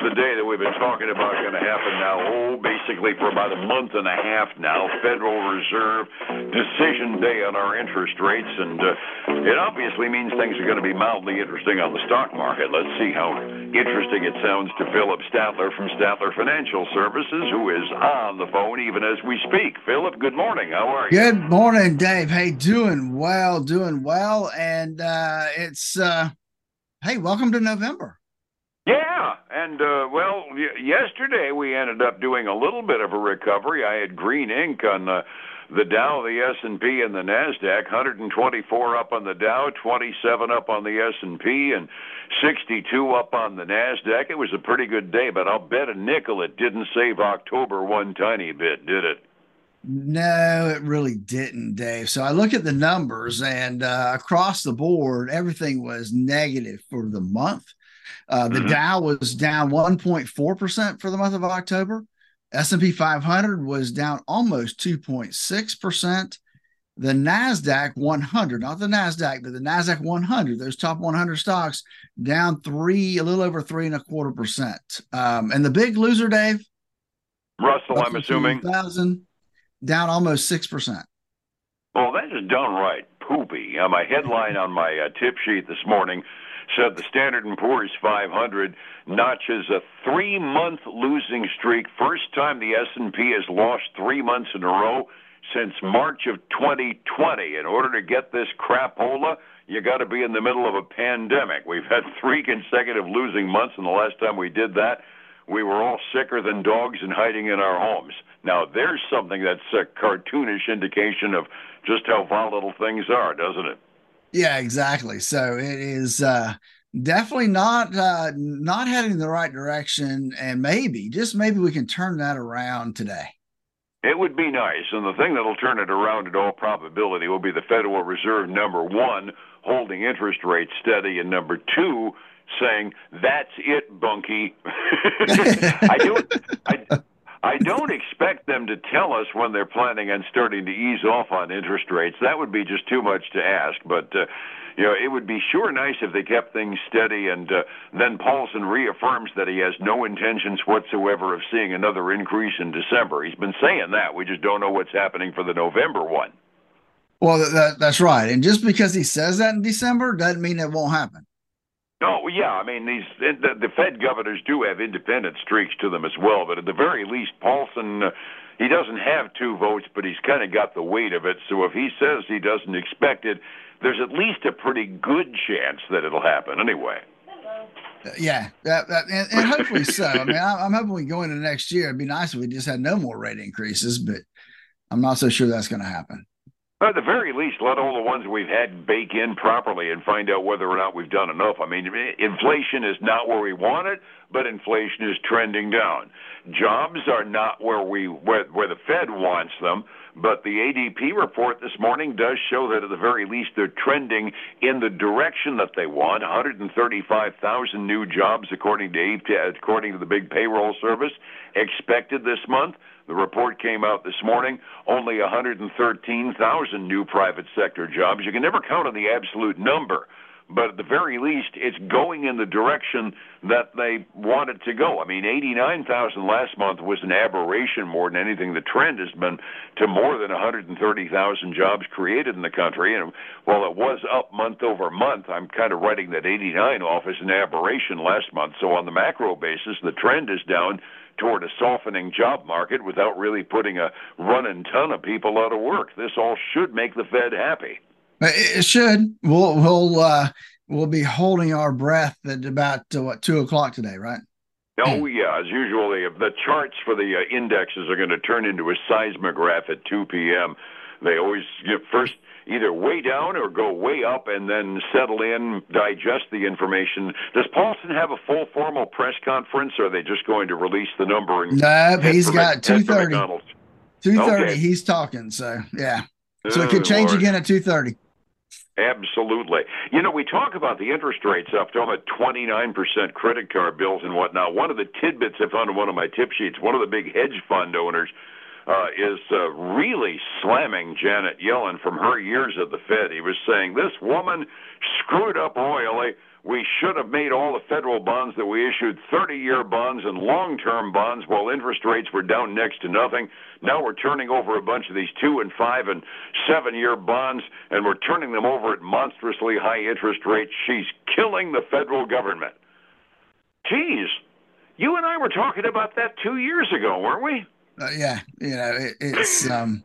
the day that we've been talking about going to happen now, oh, basically for about a month and a half now. Federal Reserve decision day on our interest rates, and uh, it obviously means things are going to be mildly interesting on the stock market. Let's see how interesting it sounds to Phillip Statler from Statler Financial Services, who is on the phone even as we speak. Phillip, good morning. How are you? Good morning, Dave. Hey, doing well, doing well, and uh, it's uh, hey, welcome to November. Yeah, and uh, well, y- yesterday we ended up doing a little bit of a recovery. I had green ink on the the Dow, the S and P, and the Nasdaq. 124 up on the Dow, 27 up on the S and P, and 62 up on the Nasdaq. It was a pretty good day, but I'll bet a nickel it didn't save October one tiny bit, did it? No, it really didn't, Dave. So I look at the numbers, and uh, across the board, everything was negative for the month. Uh, the mm-hmm. Dow was down 1.4% for the month of October. S&P 500 was down almost 2.6%. The Nasdaq 100, not the Nasdaq, but the Nasdaq 100, those top 100 stocks down three, a little over three and a quarter percent. Um, and the big loser, Dave, Russell, I'm assuming, thousand down almost six percent. Well, that is downright poopy. Uh, my headline on my uh, tip sheet this morning said the Standard & Poor's 500 notches a three-month losing streak. First time the S&P has lost three months in a row since March of 2020. In order to get this crapola, you got to be in the middle of a pandemic. We've had three consecutive losing months, and the last time we did that, we were all sicker than dogs and hiding in our homes. Now, there's something that's a cartoonish indication of just how volatile things are, doesn't it? Yeah, exactly. So it is uh, definitely not uh, not heading in the right direction, and maybe just maybe we can turn that around today. It would be nice, and the thing that'll turn it around in all probability will be the Federal Reserve number one holding interest rates steady, and number two saying that's it, Bunky. I do. I, I don't expect them to tell us when they're planning on starting to ease off on interest rates. That would be just too much to ask. But uh, you know, it would be sure nice if they kept things steady. And uh, then Paulson reaffirms that he has no intentions whatsoever of seeing another increase in December. He's been saying that. We just don't know what's happening for the November one. Well, that, that's right. And just because he says that in December doesn't mean it won't happen. Oh yeah, I mean these the, the Fed governors do have independent streaks to them as well, but at the very least, Paulson. Uh, he doesn't have two votes, but he's kind of got the weight of it. So if he says he doesn't expect it, there's at least a pretty good chance that it'll happen anyway. Yeah, that, that, and, and hopefully so. I mean, I, I'm hoping we go into next year. It'd be nice if we just had no more rate increases, but I'm not so sure that's going to happen. At the very least, let all the ones we've had bake in properly and find out whether or not we've done enough. I mean, inflation is not where we want it, but inflation is trending down. Jobs are not where we where, where the Fed wants them, but the ADP report this morning does show that at the very least they're trending in the direction that they want. 135,000 new jobs according to according to the big payroll service expected this month. The report came out this morning. Only 113,000 new private sector jobs. You can never count on the absolute number, but at the very least, it's going in the direction that they want it to go. I mean, 89,000 last month was an aberration more than anything. The trend has been to more than 130,000 jobs created in the country. And while it was up month over month, I'm kind of writing that 89 off as an aberration last month. So on the macro basis, the trend is down toward a softening job market without really putting a running ton of people out of work. This all should make the Fed happy. It should. We'll we'll uh, we'll be holding our breath at about uh, what two o'clock today, right? Oh yeah, as usual, the, the charts for the uh, indexes are going to turn into a seismograph at 2 p.m. They always get first either way down or go way up and then settle in, digest the information. Does Paulson have a full formal press conference, or are they just going to release the number? And no, he's got two thirty. Two thirty. He's talking. So yeah. So it could change Lord. again at two thirty. Absolutely. You know, we talk about the interest rates up to about 29% credit card bills and whatnot. One of the tidbits I found in one of my tip sheets, one of the big hedge fund owners uh, is uh, really slamming Janet Yellen from her years at the Fed. He was saying this woman screwed up royally. We should have made all the federal bonds that we issued 30 year bonds and long term bonds while interest rates were down next to nothing. Now we're turning over a bunch of these two and five and seven year bonds and we're turning them over at monstrously high interest rates. She's killing the federal government. Geez, you and I were talking about that two years ago, weren't we? Uh, yeah, you know, it, it's um,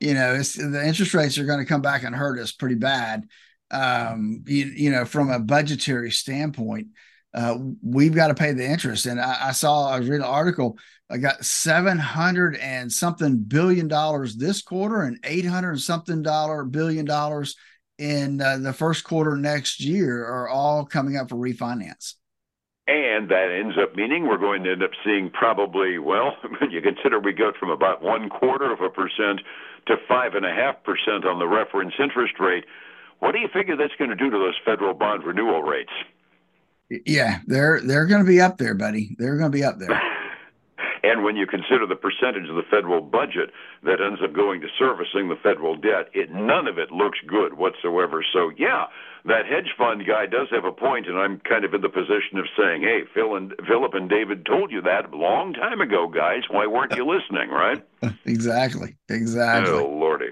you know, it's the interest rates are going to come back and hurt us pretty bad. Um, you, you know, from a budgetary standpoint, uh, we've got to pay the interest. And I, I saw, I read an article. I got seven hundred and something billion dollars this quarter, and eight hundred and something dollar billion dollars in uh, the first quarter next year are all coming up for refinance. And that ends up meaning we're going to end up seeing probably, well, when you consider we go from about one quarter of a percent to five and a half percent on the reference interest rate. What do you figure that's going to do to those federal bond renewal rates? Yeah, they're they're going to be up there, buddy. They're going to be up there. And when you consider the percentage of the federal budget that ends up going to servicing the federal debt, it none of it looks good whatsoever. So yeah, that hedge fund guy does have a point, and I'm kind of in the position of saying, hey, Phil and Phillip and David told you that a long time ago, guys. Why weren't you listening, right? exactly. Exactly. Oh lordy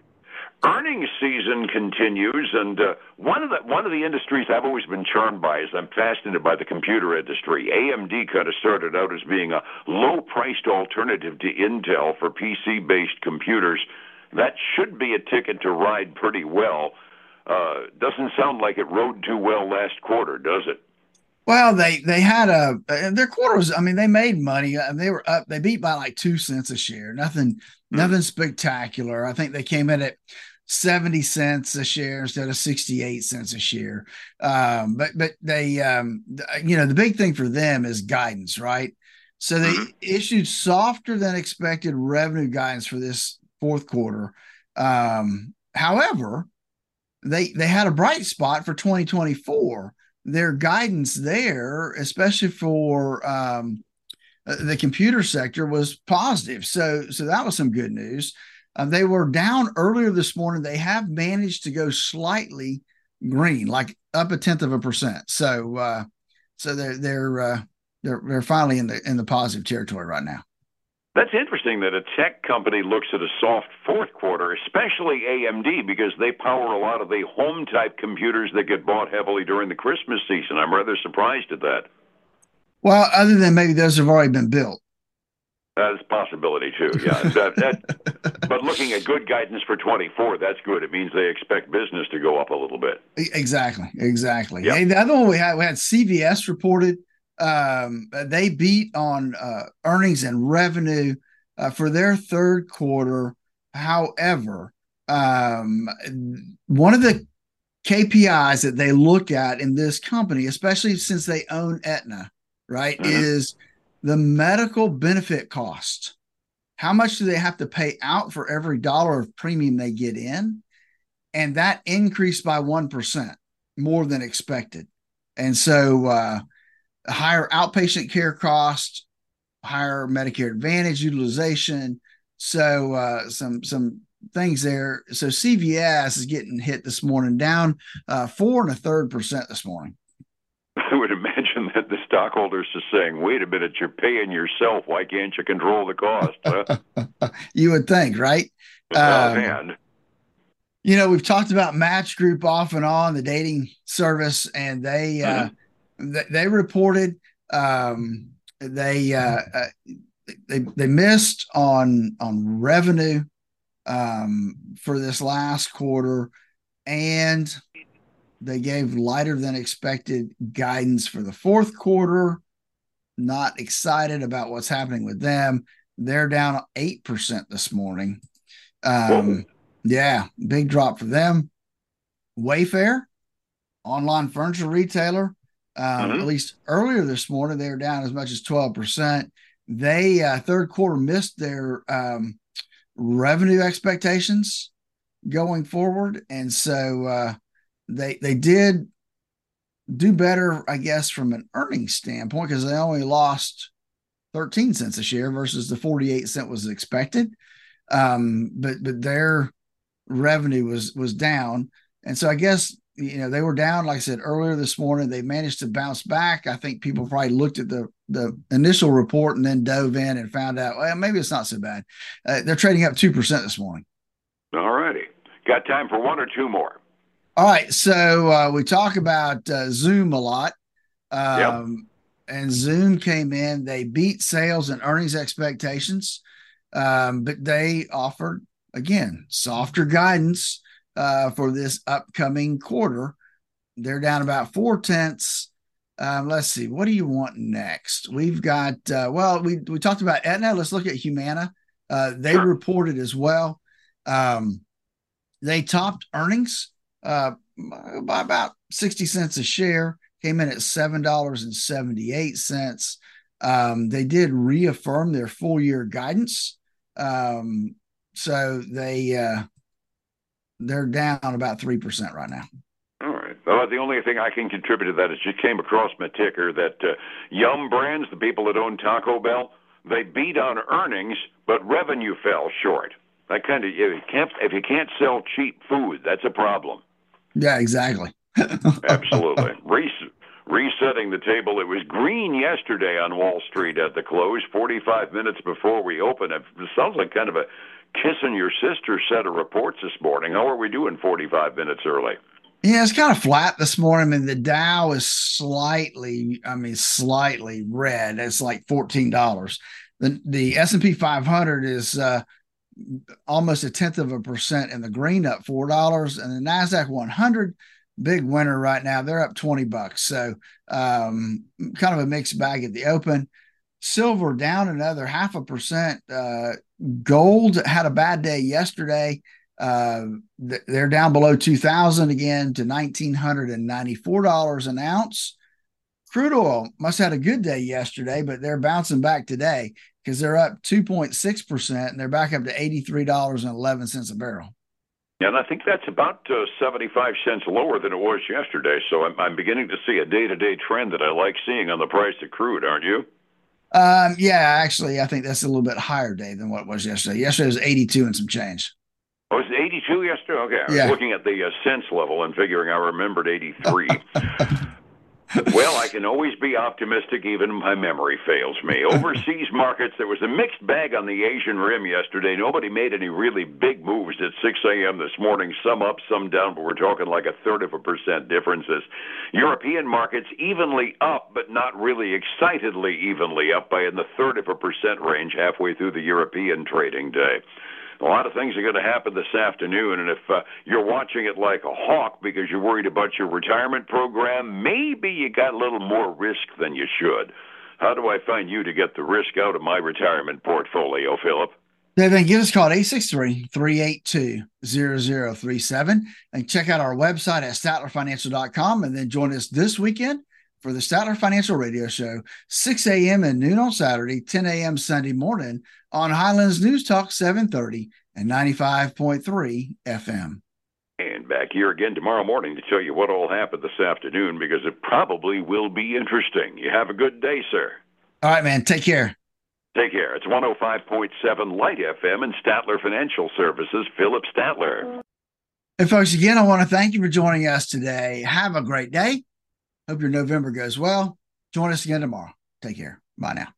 earnings season continues, and uh, one of the one of the industries I've always been charmed by is I'm fascinated by the computer industry. AMD kind of started out as being a low-priced alternative to Intel for PC-based computers. That should be a ticket to ride pretty well. Uh, doesn't sound like it rode too well last quarter, does it? Well, they they had a their quarter was. I mean, they made money. Uh, they were up. They beat by like two cents a share. Nothing, mm-hmm. nothing spectacular. I think they came in at 70 cents a share instead of 68 cents a share. Um, but but they um, you know the big thing for them is guidance, right? So they mm-hmm. issued softer than expected revenue guidance for this fourth quarter. Um, however, they they had a bright spot for 2024. Their guidance there, especially for um, the computer sector, was positive. So so that was some good news. Uh, they were down earlier this morning. They have managed to go slightly green, like up a tenth of a percent. So, uh, so they're they're uh, they're they're finally in the in the positive territory right now. That's interesting that a tech company looks at a soft fourth quarter, especially AMD, because they power a lot of the home type computers that get bought heavily during the Christmas season. I'm rather surprised at that. Well, other than maybe those have already been built. That's a possibility too. Yeah, that, that, but looking at good guidance for 24, that's good. It means they expect business to go up a little bit. Exactly, exactly. Yep. Hey, the other one we had we had CVS reported. Um, they beat on uh, earnings and revenue uh, for their third quarter. However, um, one of the KPIs that they look at in this company, especially since they own Aetna, right, mm-hmm. is the medical benefit cost. How much do they have to pay out for every dollar of premium they get in? And that increased by 1% more than expected. And so, uh, higher outpatient care costs, higher Medicare Advantage utilization. So, uh, some, some things there. So, CVS is getting hit this morning, down uh, four and a third percent this morning. I would imagine stockholders are saying, wait a minute, you're paying yourself. Why can't you control the cost? Huh? you would think, right? Um, man. You know, we've talked about Match Group off and on, the dating service, and they uh, mm-hmm. uh, they, reported um, they uh, uh, they they missed on on revenue um, for this last quarter, and they gave lighter than expected guidance for the fourth quarter. Not excited about what's happening with them. They're down 8% this morning. Um, yeah, big drop for them. Wayfair, online furniture retailer, um, mm-hmm. at least earlier this morning, they were down as much as 12%. They, uh, third quarter, missed their um, revenue expectations going forward. And so, uh, they they did do better, I guess, from an earnings standpoint because they only lost 13 cents a share versus the 48 cent was expected. um, but but their revenue was was down, and so I guess you know they were down. Like I said earlier this morning, they managed to bounce back. I think people probably looked at the the initial report and then dove in and found out well maybe it's not so bad. Uh, they're trading up two percent this morning. All righty, got time for one or two more. All right, so uh, we talk about uh, Zoom a lot. Um, yep. And Zoom came in, they beat sales and earnings expectations, um, but they offered, again, softer guidance uh, for this upcoming quarter. They're down about four tenths. Um, let's see, what do you want next? We've got, uh, well, we, we talked about Aetna. Let's look at Humana. Uh, they sure. reported as well. Um, they topped earnings uh, by about 60 cents a share, came in at $7.78. Um, they did reaffirm their full year guidance. Um, so they uh, they're down about three percent right now. All right. Well, the only thing I can contribute to that is just came across my ticker that uh, Yum Brands, the people that own Taco Bell, they beat on earnings, but revenue fell short. That kind of if you can't sell cheap food, that's a problem. Yeah, exactly. Absolutely. resetting the table. It was green yesterday on Wall Street at the close, 45 minutes before we open. It sounds like kind of a kissing your sister set of reports this morning. How are we doing 45 minutes early? Yeah, it's kind of flat this morning. I mean, the Dow is slightly, I mean, slightly red. It's like fourteen dollars. The the S and P 500 is uh, almost a tenth of a percent in the green, up four dollars, and the Nasdaq 100, big winner right now. They're up 20 bucks. So um, kind of a mixed bag at the open. Silver down another half a percent. Uh, gold had a bad day yesterday. Uh, they're down below 2000 again to $1,994 an ounce. Crude oil must have had a good day yesterday, but they're bouncing back today because they're up 2.6% and they're back up to $83.11 a barrel. Yeah, and I think that's about uh, 75 cents lower than it was yesterday. So I'm, I'm beginning to see a day to day trend that I like seeing on the price of crude, aren't you? Um, yeah, actually, I think that's a little bit higher day than what it was yesterday. Yesterday was 82 and some change. Oh, was it 82 yesterday? Okay. I was yeah. looking at the uh, cents level and figuring I remembered 83. well, I can always be optimistic, even if my memory fails me. Overseas markets, there was a mixed bag on the Asian rim yesterday. Nobody made any really big moves at 6 a.m. this morning, some up, some down, but we're talking like a third of a percent differences. European markets evenly up, but not really excitedly evenly up by in the third of a percent range halfway through the European trading day a lot of things are going to happen this afternoon. And if uh, you're watching it like a hawk because you're worried about your retirement program, maybe you got a little more risk than you should. How do I find you to get the risk out of my retirement portfolio, Phillip? Then give us a call at 863-382-0037 and check out our website at statlerfinancial.com and then join us this weekend for the Statler Financial Radio Show, 6 a.m. and noon on Saturday, 10 a.m. Sunday morning on Highlands News Talk 730 and 95.3 FM. And back here again tomorrow morning to tell you what all happened this afternoon because it probably will be interesting. You have a good day, sir. All right, man. Take care. Take care. It's 105.7 Light FM and Statler Financial Services, Phillip Statler. And folks, again, I want to thank you for joining us today. Have a great day. Hope your November goes well. Join us again tomorrow. Take care. Bye now.